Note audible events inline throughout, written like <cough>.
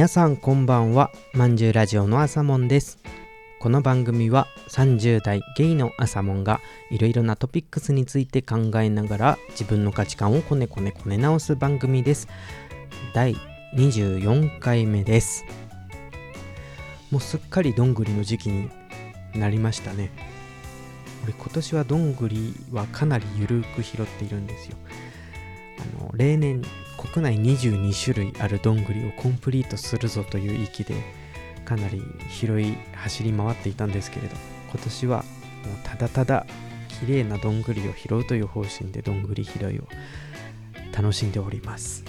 皆さんこんばんは。まんじゅうラジオの朝もんです。この番組は30代ゲイの朝もんがいろいろなトピックスについて考えながら自分の価値観をこねこねこね直す番組です。第24回目です。もうすっかりどんぐりの時期になりましたね。俺今年はどんぐりはかなりゆるく拾っているんですよ。あの例年国内22種類あるどんぐりをコンプリートするぞという域でかなり広い走り回っていたんですけれど今年はもうただただ綺麗などんぐりを拾うという方針でどんぐり拾いを楽しんでおります。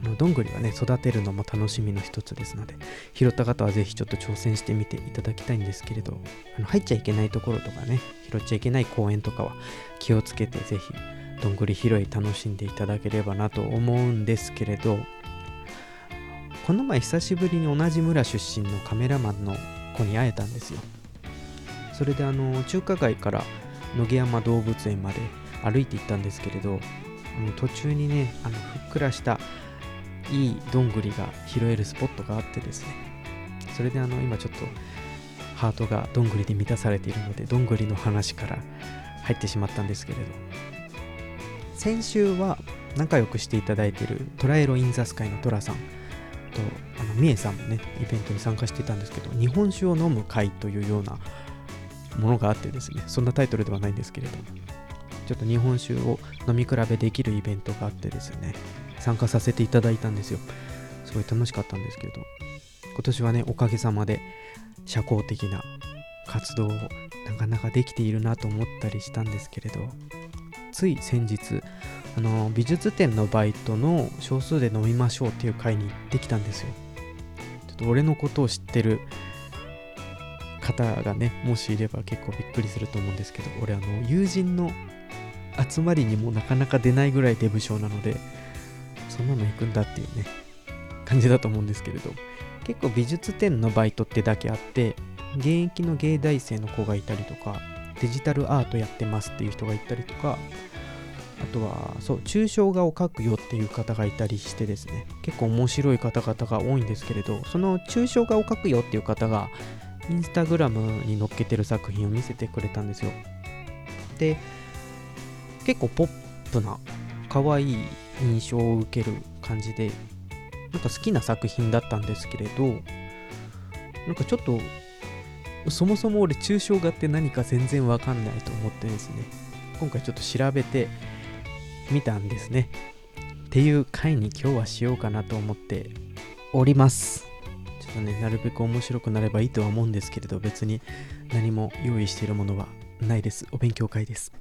あのどんぐりはね育てるのも楽しみの一つですので拾った方はぜひちょっと挑戦してみていただきたいんですけれどあの入っちゃいけないところとかね拾っちゃいけない公園とかは気をつけてぜひどんぐり拾い楽しんでいただければなと思うんですけれどこの前久しぶりに同じ村出身のカメラマンの子に会えたんですよ。それであの中華街から野毛山動物園まで歩いて行ったんですけれどあの途中にねあのふっくらしたいいどんぐりが拾えるスポットがあってですね。それであの今ちょっとハートがどんぐりで満たされているのでどんぐりの話から入ってしまったんですけれど。先週は仲良くしていただいているトラエロ・イン・ザ・スカイのトラさんとあのミエさんもねイベントに参加していたんですけど日本酒を飲む会というようなものがあってですねそんなタイトルではないんですけれどもちょっと日本酒を飲み比べできるイベントがあってですね参加させていただいたんですよすごい楽しかったんですけど今年はねおかげさまで社交的な活動をなかなかできているなと思ったりしたんですけれどつい先日あの美術展のバイトの少数で飲みましょうっていう会に行ってきたんですよ。ちょっと俺のことを知ってる方がねもしいれば結構びっくりすると思うんですけど俺あの友人の集まりにもなかなか出ないぐらいデブ症なのでそんなの行くんだっていうね感じだと思うんですけれど結構美術展のバイトってだけあって現役の芸大生の子がいたりとかデジタルアートやってますっていう人がいたりとかあとはそう抽象画を描くよっていう方がいたりしてですね。結構面白い方々が多いんですけれどその抽象画を描くよっていう方がインスタグラムに載っけてる作品を見せてくれたんですよ。で結構ポップな可愛い印象を受ける感じでなんか好きな作品だったんですけれどなんかちょっとそもそも俺抽象画って何か全然わかんないと思ってですね。今回ちょっと調べてみたんですね。っていう回に今日はしようかなと思っております。ちょっとねなるべく面白くなればいいとは思うんですけれど別に何も用意しているものはないです。お勉強会です。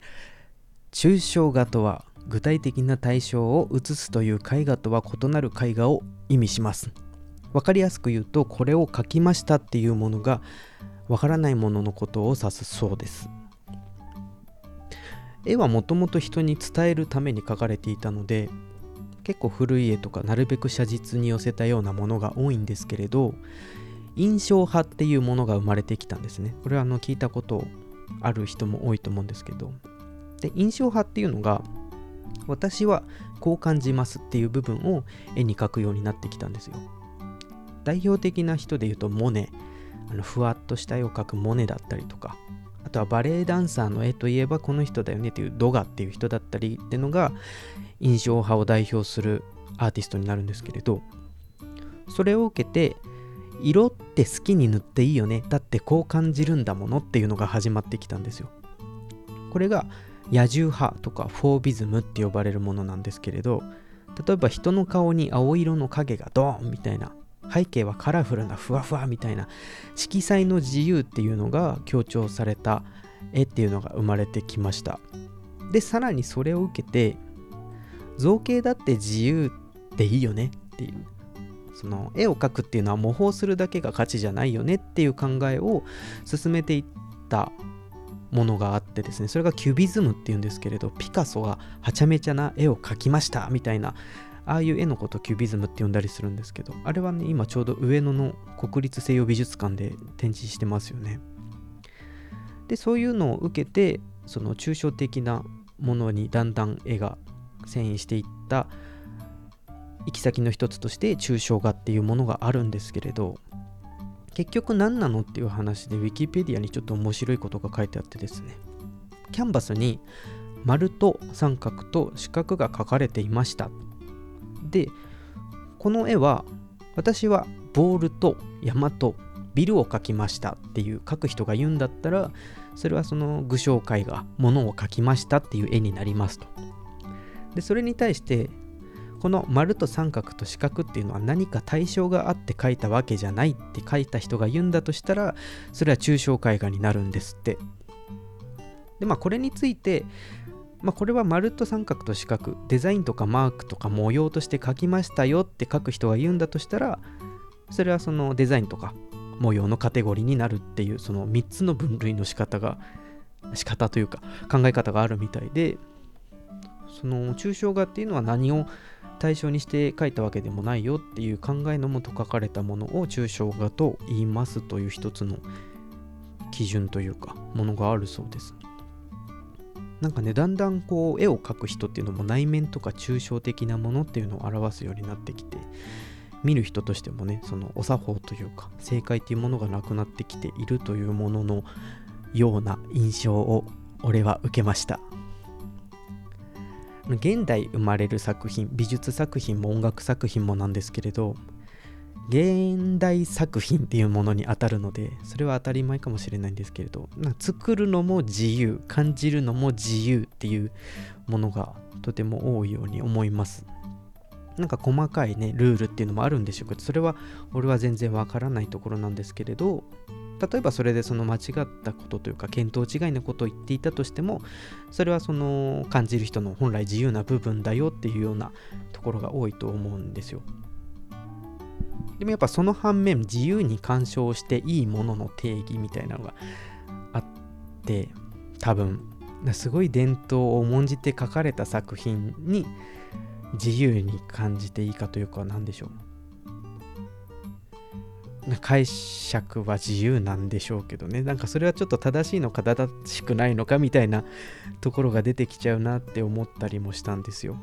抽象画とは具体的な対象を写すという絵画とは異なる絵画を意味します。わかりやすく言うとこれを描きましたっていうものがわからないもののことを指すそうです。絵はもともと人に伝えるために描かれていたので結構古い絵とかなるべく写実に寄せたようなものが多いんですけれど印象派っていうものが生まれてきたんですね。これはあの聞いたことある人も多いと思うんですけど。で印象派っていうのが私はこう感じますっていう部分を絵に描くようになってきたんですよ。代表的な人で言うとモネ。あのふわとした絵を描くモネだったりとかあとはバレエダンサーの絵といえばこの人だよねっていうドガっていう人だったりっていうのが印象派を代表するアーティストになるんですけれどそれを受けて色って好きに塗っていいよねだってこう感じるんだものっていうのが始まってきたんですよ。これが野獣派とかフォービズムって呼ばれるものなんですけれど例えば人の顔に青色の影がドーンみたいな背景はカラフルなふわふわみたいな色彩の自由っていうのが強調された絵っていうのが生まれてきました。でさらにそれを受けて造形だって自由でいいよねっていう。その絵を描くっていうのは模倣するだけが価値じゃないよねっていう考えを進めていったものがあってですねそれがキュビズムっていうんですけれどピカソがはちゃめちゃな絵を描きましたみたいなああいう絵のことキュビズムって呼んだりするんですけどあれはね今ちょうど上野の国立西洋美術館で展示してますよね。でそういうのを受けてその抽象的なものにだんだん絵が遷移していった行き先の一つとして抽象画っていうものがあるんですけれど結局何なのっていう話で Wikipedia にちょっと面白いことが書いてあってですね。キャンバスに丸と三角と四角が描かれていました。でこの絵は私はボールと山とビルを描きましたっていう描く人が言うんだったらそれはその具象絵画ものを描きましたっていう絵になりますと。でそれに対してこの丸と三角と四角っていうのは何か対象があって描いたわけじゃないって書いた人が言うんだとしたらそれは抽象絵画になるんですって。でまあこれについてまあ、これは丸と三角と四角デザインとかマークとか模様として書きましたよって書く人が言うんだとしたらそれはそのデザインとか模様のカテゴリーになるっていうその3つの分類の仕方が仕方というか考え方があるみたいでその抽象画っていうのは何を対象にして書いたわけでもないよっていう考えのもと書かれたものを抽象画と言いますという一つの基準というかものがあるそうです。なんかねだんだんこう絵を描く人っていうのも内面とか抽象的なものっていうのを表すようになってきて見る人としてもねそのお作法というか正解っていうものがなくなってきているというもののような印象を俺は受けました。現代生まれる作品美術作品も音楽作品もなんですけれど現代作品っていうものに当たるのでそれは当たり前かもしれないんですけれど作るのも自由感じるのも自由っていうものがとても多いように思います。なんか細かいねルールっていうのもあるんでしょうけどそれは俺は全然わからないところなんですけれど例えばそれでその間違ったことというか見当違いのことを言っていたとしてもそれはその感じる人の本来自由な部分だよっていうようなところが多いと思うんですよ。でもやっぱその反面自由に鑑賞していいものの定義みたいなのがあって多分すごい伝統を重んじて書かれた作品に自由に感じていいかというか何でしょう解釈は自由なんでしょうけどねなんかそれはちょっと正しいのか正しくないのかみたいなところが出てきちゃうなって思ったりもしたんですよ。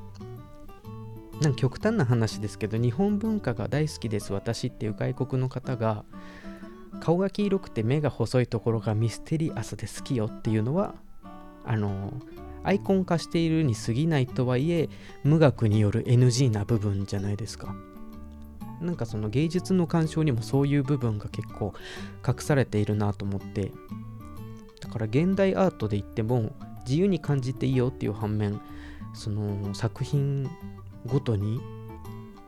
なんか極端な話ですけど日本文化が大好きです私っていう外国の方が顔が黄色くて目が細いところがミステリアスで好きよっていうのはあのアイコン化しているに過ぎないとはいえ無学による NG な部分じゃないですか。なんかその芸術の鑑賞にもそういう部分が結構隠されているなと思って。だから現代アートで言っても自由に感じていいよっていう反面その作品ごとに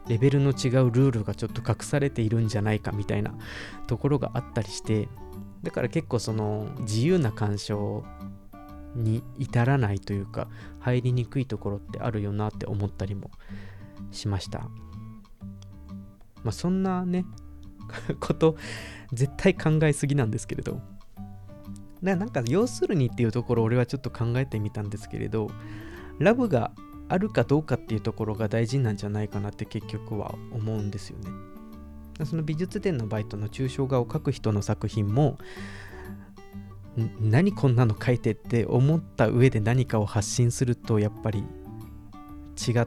レベルの違うルールがちょっと隠されているんじゃないかみたいなところがあったりしてだから結構その自由な鑑賞に至らないというか入りにくいところってあるよなって思ったりもしました。まあそんなね <laughs> こと絶対考えすぎなんですけれど。なんか要するにっていうところ俺はちょっと考えてみたんですけれどラブがあるかどうかっていうところが大事なんじゃないかなって結局は思うんですよね。その美術展のバイトの抽象画を描く人の作品も何こんなの描いてって思った上で何かを発信するとやっぱり違っ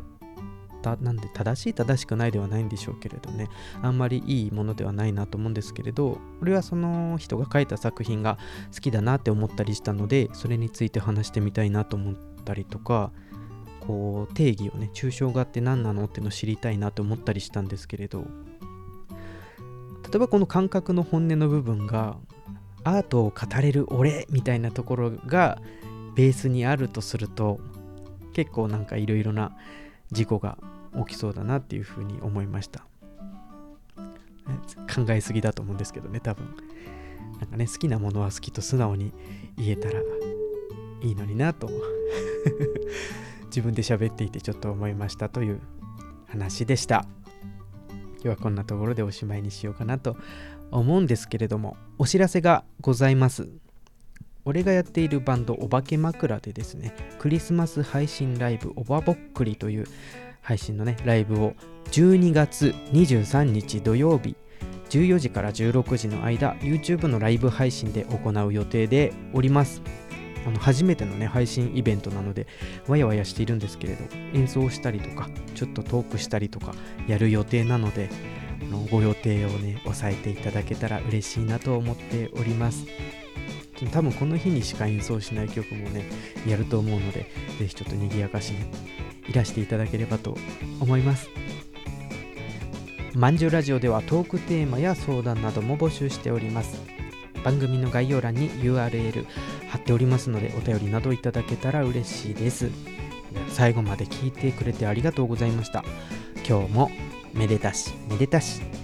たなんで正しい正しくないではないんでしょうけれどねあんまりいいものではないなと思うんですけれど俺はその人が描いた作品が好きだなって思ったりしたのでそれについて話してみたいなと思ったりとかこう定義をね抽象画って何なのっていうのを知りたいなと思ったりしたんですけれど。例えばこの感覚の本音の部分がアートを語れる俺みたいなところがベースにあるとすると結構なんかいろいろな事故が起きそうだなっていうふうに思いました。考えすぎだと思うんですけどね多分。なんかね好きなものは好きと素直に言えたらいいのになと。自分で喋っていてちょっと思いましたという話でした。今日はこんなところでおしまいにしようかなと思うんですけれども、お知らせがございます。俺がやっているバンド、お化け枕でですね、クリスマス配信ライブ、おばぼっくりという配信のね、ライブを12月23日土曜日、14時から16時の間、YouTube のライブ配信で行う予定でおります。あの初めてのね配信イベントなのでわやわやしているんですけれど演奏したりとかちょっとトークしたりとかやる予定なのでのご予定をね押さえていただけたら嬉しいなと思っております。多分この日にしか演奏しない曲もねやると思うのでぜひちょっと賑やかしにいらしていただければと思います。まんじゅうラジオではトークテーマや相談なども募集しております。番組の概要欄に URL 貼っておりますのでお便りなどいただけたら嬉しいです。最後まで聞いてくれてありがとうございました。今日もめでたしめでたし。